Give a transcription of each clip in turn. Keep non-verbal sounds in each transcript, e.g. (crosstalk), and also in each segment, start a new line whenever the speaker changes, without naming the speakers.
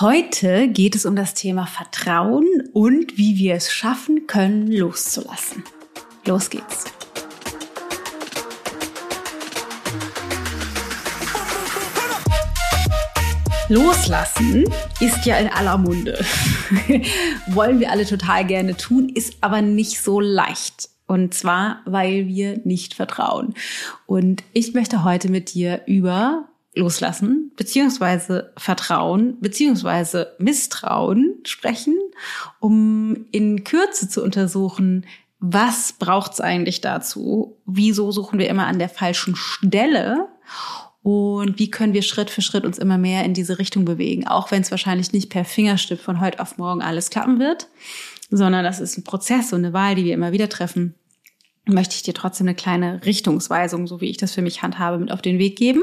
Heute geht es um das Thema Vertrauen und wie wir es schaffen können, loszulassen. Los geht's. Loslassen ist ja in aller Munde. (laughs) Wollen wir alle total gerne tun, ist aber nicht so leicht. Und zwar, weil wir nicht vertrauen. Und ich möchte heute mit dir über Loslassen, beziehungsweise Vertrauen, beziehungsweise Misstrauen sprechen, um in Kürze zu untersuchen, was braucht's eigentlich dazu? Wieso suchen wir immer an der falschen Stelle? Und wie können wir Schritt für Schritt uns immer mehr in diese Richtung bewegen? Auch wenn es wahrscheinlich nicht per Fingerstipp von heute auf morgen alles klappen wird, sondern das ist ein Prozess und eine Wahl, die wir immer wieder treffen möchte ich dir trotzdem eine kleine Richtungsweisung, so wie ich das für mich handhabe, mit auf den Weg geben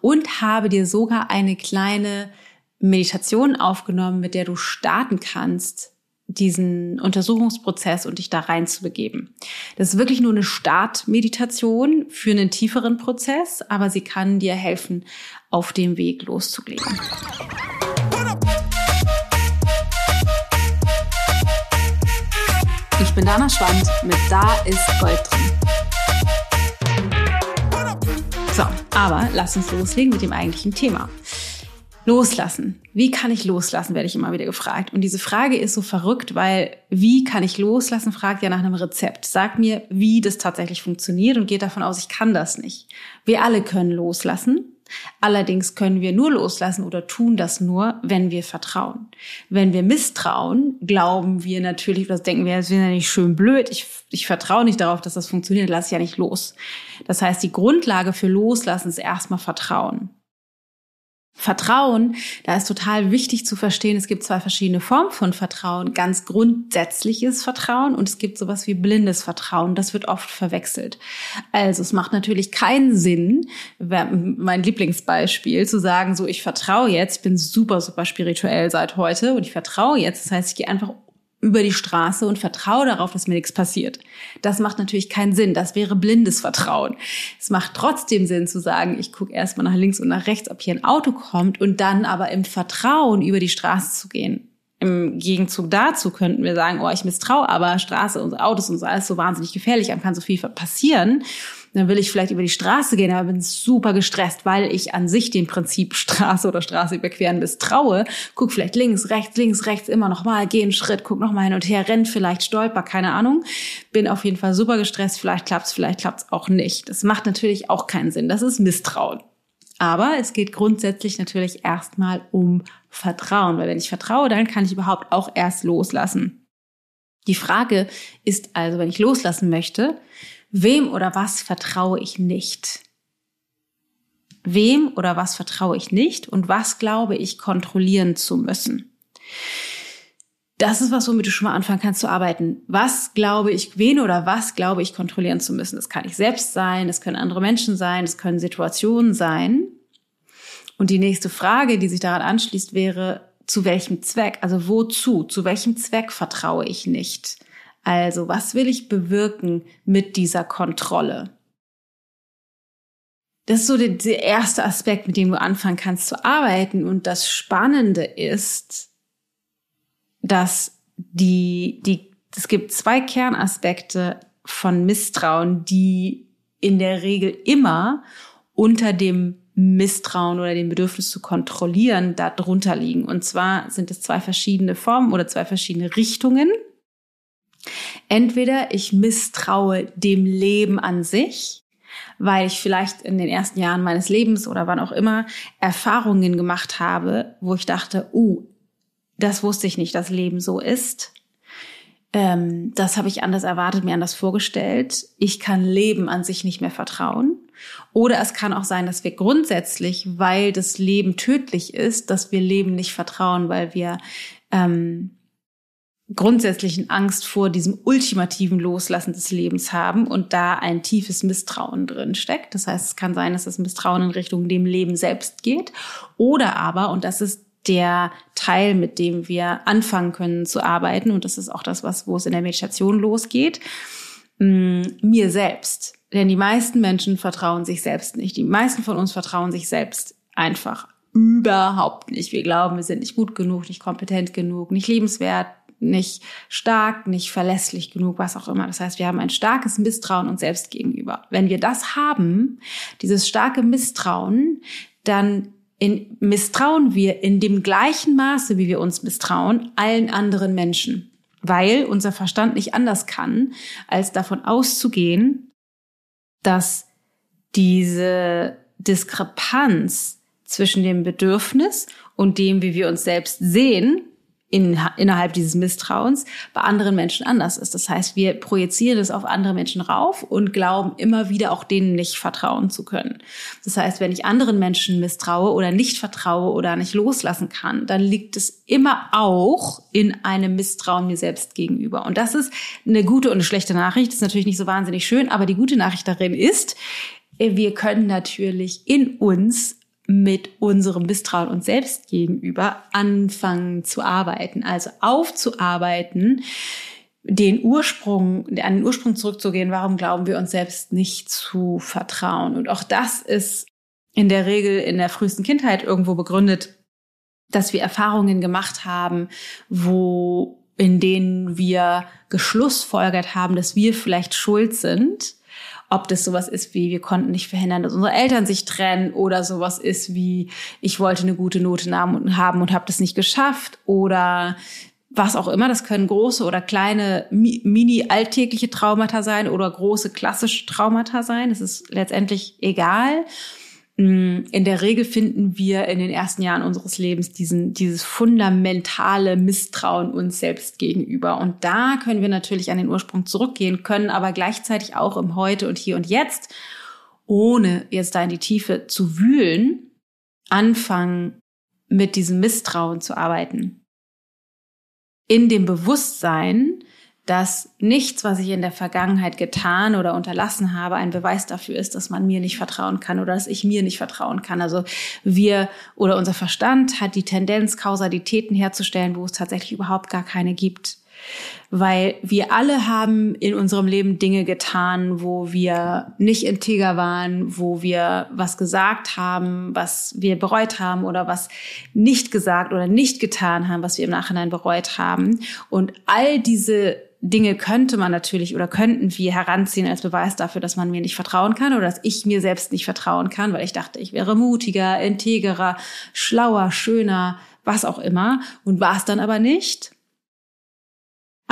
und habe dir sogar eine kleine Meditation aufgenommen, mit der du starten kannst, diesen Untersuchungsprozess und dich da rein zu begeben. Das ist wirklich nur eine Startmeditation für einen tieferen Prozess, aber sie kann dir helfen, auf dem Weg loszulegen. Ich bin Dana Schwand mit Da ist Gold drin. So, aber lass uns loslegen mit dem eigentlichen Thema. Loslassen. Wie kann ich loslassen, werde ich immer wieder gefragt. Und diese Frage ist so verrückt, weil wie kann ich loslassen, fragt ja nach einem Rezept. Sag mir, wie das tatsächlich funktioniert und geht davon aus, ich kann das nicht. Wir alle können loslassen. Allerdings können wir nur loslassen oder tun das nur, wenn wir vertrauen. Wenn wir misstrauen, glauben wir natürlich, das denken wir, es wäre ja nicht schön blöd, ich, ich vertraue nicht darauf, dass das funktioniert, lasse ich ja nicht los. Das heißt, die Grundlage für Loslassen ist erstmal Vertrauen. Vertrauen, da ist total wichtig zu verstehen, es gibt zwei verschiedene Formen von Vertrauen. Ganz grundsätzliches Vertrauen und es gibt sowas wie blindes Vertrauen. Das wird oft verwechselt. Also es macht natürlich keinen Sinn, mein Lieblingsbeispiel, zu sagen, so ich vertraue jetzt, ich bin super, super spirituell seit heute und ich vertraue jetzt. Das heißt, ich gehe einfach über die Straße und vertraue darauf, dass mir nichts passiert. Das macht natürlich keinen Sinn. Das wäre blindes Vertrauen. Es macht trotzdem Sinn zu sagen, ich gucke erstmal nach links und nach rechts, ob hier ein Auto kommt und dann aber im Vertrauen über die Straße zu gehen. Im Gegenzug dazu könnten wir sagen, oh, ich misstraue aber Straße und Autos und so alles so wahnsinnig gefährlich, dann kann so viel passieren dann will ich vielleicht über die Straße gehen, aber bin super gestresst, weil ich an sich dem Prinzip (laughs) Straße oder Straße überqueren misstraue. Guck vielleicht links, rechts, links, rechts, immer noch mal, geh einen Schritt, guck noch mal hin und her, rennt vielleicht, stolper, keine Ahnung. Bin auf jeden Fall super gestresst, vielleicht klappt's, vielleicht klappt's auch nicht. Das macht natürlich auch keinen Sinn. Das ist Misstrauen. Aber es geht grundsätzlich natürlich erstmal um Vertrauen, weil wenn ich vertraue, dann kann ich überhaupt auch erst loslassen. Die Frage ist also, wenn ich loslassen möchte, Wem oder was vertraue ich nicht? Wem oder was vertraue ich nicht und was glaube ich kontrollieren zu müssen? Das ist was, womit du schon mal anfangen kannst zu arbeiten. Was glaube ich, wen oder was glaube ich kontrollieren zu müssen? Das kann ich selbst sein, es können andere Menschen sein, es können Situationen sein. Und die nächste Frage, die sich daran anschließt, wäre, zu welchem Zweck? Also wozu? Zu welchem Zweck vertraue ich nicht? Also, was will ich bewirken mit dieser Kontrolle? Das ist so der, der erste Aspekt, mit dem du anfangen kannst zu arbeiten. Und das Spannende ist, dass die, die, es gibt zwei Kernaspekte von Misstrauen, die in der Regel immer unter dem Misstrauen oder dem Bedürfnis zu kontrollieren darunter liegen. Und zwar sind es zwei verschiedene Formen oder zwei verschiedene Richtungen. Entweder ich misstraue dem Leben an sich, weil ich vielleicht in den ersten Jahren meines Lebens oder wann auch immer Erfahrungen gemacht habe, wo ich dachte, uh, das wusste ich nicht, dass Leben so ist. Ähm, das habe ich anders erwartet, mir anders vorgestellt. Ich kann Leben an sich nicht mehr vertrauen. Oder es kann auch sein, dass wir grundsätzlich, weil das Leben tödlich ist, dass wir Leben nicht vertrauen, weil wir ähm, grundsätzlichen Angst vor diesem ultimativen Loslassen des Lebens haben und da ein tiefes Misstrauen drin steckt. Das heißt, es kann sein, dass das Misstrauen in Richtung dem Leben selbst geht oder aber, und das ist der Teil, mit dem wir anfangen können zu arbeiten, und das ist auch das, was, wo es in der Meditation losgeht, mm, mir selbst. Denn die meisten Menschen vertrauen sich selbst nicht. Die meisten von uns vertrauen sich selbst einfach überhaupt nicht. Wir glauben, wir sind nicht gut genug, nicht kompetent genug, nicht liebenswert, nicht stark, nicht verlässlich genug, was auch immer. Das heißt, wir haben ein starkes Misstrauen uns selbst gegenüber. Wenn wir das haben, dieses starke Misstrauen, dann in, misstrauen wir in dem gleichen Maße, wie wir uns misstrauen, allen anderen Menschen. Weil unser Verstand nicht anders kann, als davon auszugehen, dass diese Diskrepanz zwischen dem Bedürfnis und dem, wie wir uns selbst sehen, in, innerhalb dieses Misstrauens bei anderen Menschen anders ist. Das heißt, wir projizieren es auf andere Menschen rauf und glauben immer wieder auch denen nicht vertrauen zu können. Das heißt, wenn ich anderen Menschen misstraue oder nicht vertraue oder nicht loslassen kann, dann liegt es immer auch in einem Misstrauen mir selbst gegenüber. Und das ist eine gute und eine schlechte Nachricht. Das ist natürlich nicht so wahnsinnig schön, aber die gute Nachricht darin ist, wir können natürlich in uns mit unserem Misstrauen uns selbst gegenüber anfangen zu arbeiten, also aufzuarbeiten, den Ursprung, an den Ursprung zurückzugehen, warum glauben wir uns selbst nicht zu vertrauen. Und auch das ist in der Regel in der frühesten Kindheit irgendwo begründet, dass wir Erfahrungen gemacht haben, wo in denen wir geschlussfolgert haben, dass wir vielleicht schuld sind ob das sowas ist wie, wir konnten nicht verhindern, dass unsere Eltern sich trennen oder sowas ist wie, ich wollte eine gute Note haben und habe das nicht geschafft oder was auch immer. Das können große oder kleine, mini alltägliche Traumata sein oder große klassische Traumata sein. Das ist letztendlich egal. Mm, in der Regel finden wir in den ersten Jahren unseres Lebens diesen, dieses fundamentale Misstrauen uns selbst gegenüber. Und da können wir natürlich an den Ursprung zurückgehen, können aber gleichzeitig auch im Heute und Hier und Jetzt, ohne jetzt da in die Tiefe zu wühlen, anfangen, mit diesem Misstrauen zu arbeiten. In dem Bewusstsein, dass nichts, was ich in der Vergangenheit getan oder unterlassen habe, ein Beweis dafür ist, dass man mir nicht vertrauen kann oder dass ich mir nicht vertrauen kann. Also wir oder unser Verstand hat die Tendenz, Kausalitäten herzustellen, wo es tatsächlich überhaupt gar keine gibt. Weil wir alle haben in unserem Leben Dinge getan, wo wir nicht integer waren, wo wir was gesagt haben, was wir bereut haben oder was nicht gesagt oder nicht getan haben, was wir im Nachhinein bereut haben. Und all diese Dinge könnte man natürlich oder könnten wir heranziehen als Beweis dafür, dass man mir nicht vertrauen kann oder dass ich mir selbst nicht vertrauen kann, weil ich dachte, ich wäre mutiger, integerer, schlauer, schöner, was auch immer und war es dann aber nicht.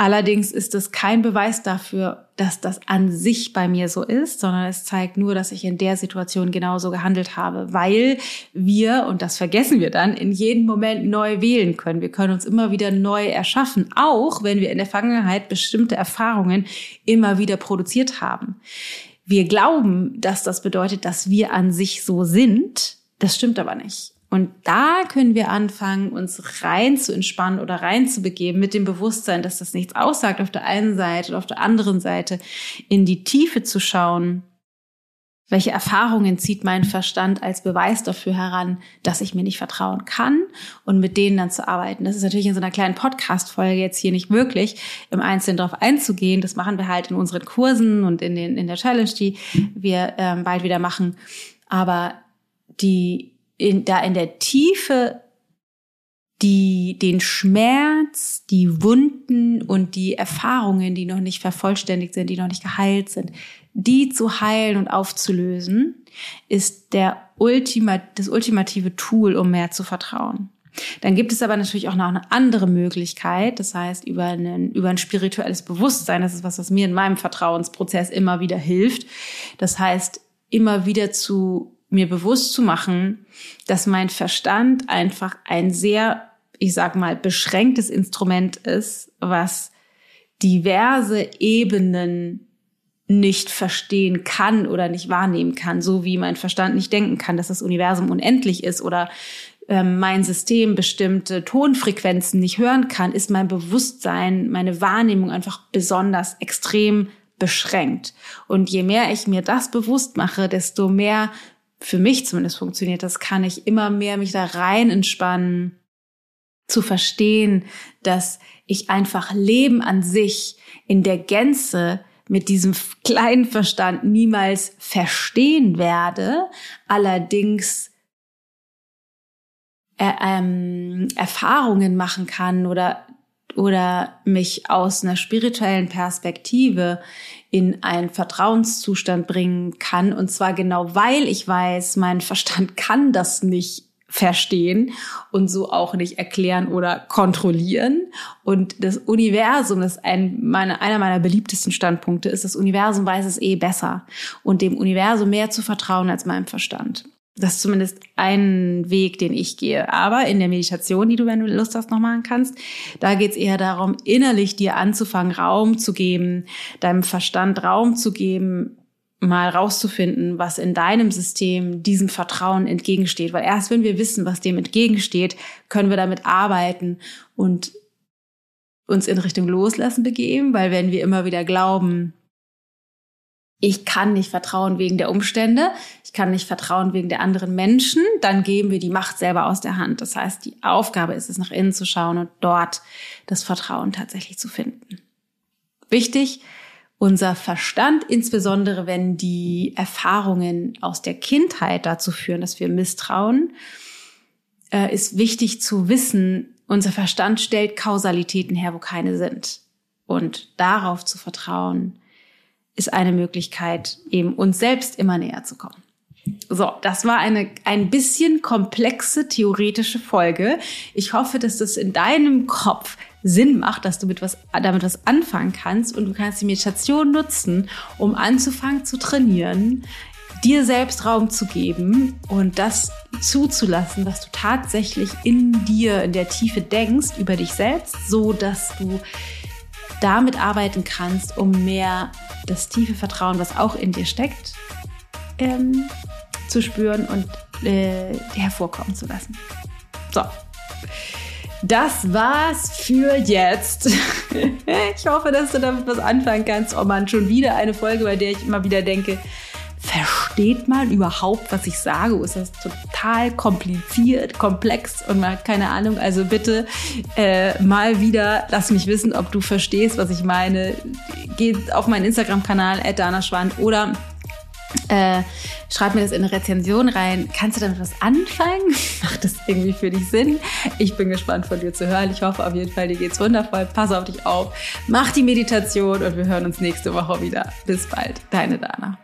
Allerdings ist es kein Beweis dafür, dass das an sich bei mir so ist, sondern es zeigt nur, dass ich in der Situation genauso gehandelt habe, weil wir, und das vergessen wir dann, in jedem Moment neu wählen können. Wir können uns immer wieder neu erschaffen, auch wenn wir in der Vergangenheit bestimmte Erfahrungen immer wieder produziert haben. Wir glauben, dass das bedeutet, dass wir an sich so sind. Das stimmt aber nicht. Und da können wir anfangen, uns rein zu entspannen oder rein zu begeben mit dem Bewusstsein, dass das nichts aussagt auf der einen Seite und auf der anderen Seite in die Tiefe zu schauen. Welche Erfahrungen zieht mein Verstand als Beweis dafür heran, dass ich mir nicht vertrauen kann und mit denen dann zu arbeiten? Das ist natürlich in so einer kleinen Podcast-Folge jetzt hier nicht möglich, im Einzelnen darauf einzugehen. Das machen wir halt in unseren Kursen und in, den, in der Challenge, die wir ähm, bald wieder machen. Aber die in, da in der Tiefe die, den Schmerz, die Wunden und die Erfahrungen, die noch nicht vervollständigt sind, die noch nicht geheilt sind, die zu heilen und aufzulösen, ist der Ultima, das ultimative Tool, um mehr zu vertrauen. Dann gibt es aber natürlich auch noch eine andere Möglichkeit, das heißt über, einen, über ein spirituelles Bewusstsein. Das ist was, was mir in meinem Vertrauensprozess immer wieder hilft. Das heißt, immer wieder zu mir bewusst zu machen, dass mein Verstand einfach ein sehr, ich sag mal, beschränktes Instrument ist, was diverse Ebenen nicht verstehen kann oder nicht wahrnehmen kann, so wie mein Verstand nicht denken kann, dass das Universum unendlich ist oder ähm, mein System bestimmte Tonfrequenzen nicht hören kann, ist mein Bewusstsein, meine Wahrnehmung einfach besonders extrem beschränkt. Und je mehr ich mir das bewusst mache, desto mehr für mich zumindest funktioniert. Das, kann ich immer mehr mich da rein entspannen, zu verstehen, dass ich einfach Leben an sich in der Gänze mit diesem kleinen Verstand niemals verstehen werde, allerdings äh, ähm, Erfahrungen machen kann oder oder mich aus einer spirituellen Perspektive in einen Vertrauenszustand bringen kann. Und zwar genau, weil ich weiß, mein Verstand (laughs) kann das nicht verstehen und so auch nicht erklären oder kontrollieren. Und das Universum, das ist ein, meine, einer meiner beliebtesten Standpunkte, ist, das Universum weiß es eh besser. Und dem Universum mehr zu vertrauen als meinem Verstand. Das ist zumindest ein Weg, den ich gehe. Aber in der Meditation, die du, wenn du Lust hast, noch machen kannst, da geht es eher darum, innerlich dir anzufangen, Raum zu geben, deinem Verstand Raum zu geben, mal rauszufinden, was in deinem System diesem Vertrauen entgegensteht. Weil erst wenn wir wissen, was dem entgegensteht, können wir damit arbeiten und uns in Richtung Loslassen begeben. Weil wenn wir immer wieder glauben, ich kann nicht vertrauen wegen der Umstände, ich kann nicht vertrauen wegen der anderen Menschen, dann geben wir die Macht selber aus der Hand. Das heißt, die Aufgabe ist es, nach innen zu schauen und dort das Vertrauen tatsächlich zu finden. Wichtig, unser Verstand, insbesondere wenn die Erfahrungen aus der Kindheit dazu führen, dass wir misstrauen, äh, ist wichtig zu wissen, unser Verstand stellt Kausalitäten her, wo keine sind. Und darauf zu vertrauen, ist eine Möglichkeit, eben uns selbst immer näher zu kommen. So, das war eine ein bisschen komplexe theoretische Folge. Ich hoffe, dass das in deinem Kopf Sinn macht, dass du mit was, damit was anfangen kannst und du kannst die Meditation nutzen, um anzufangen zu trainieren, dir selbst Raum zu geben und das zuzulassen, was du tatsächlich in dir in der Tiefe denkst über dich selbst, so dass du damit arbeiten kannst, um mehr das tiefe Vertrauen, was auch in dir steckt, ähm, zu spüren und äh, hervorkommen zu lassen. So. Das war's für jetzt. (laughs) ich hoffe, dass du damit was anfangen kannst. Oh man, schon wieder eine Folge, bei der ich immer wieder denke, versteht man überhaupt, was ich sage? Ist das total kompliziert, komplex und man hat keine Ahnung? Also bitte äh, mal wieder lass mich wissen, ob du verstehst, was ich meine. Geh auf meinen Instagram-Kanal, Schwand oder äh, schreib mir das in eine Rezension rein. Kannst du damit was anfangen? (laughs) Macht das irgendwie für dich Sinn? Ich bin gespannt von dir zu hören. Ich hoffe auf jeden Fall, dir geht's wundervoll. Pass auf dich auf. Mach die Meditation und wir hören uns nächste Woche wieder. Bis bald. Deine Dana.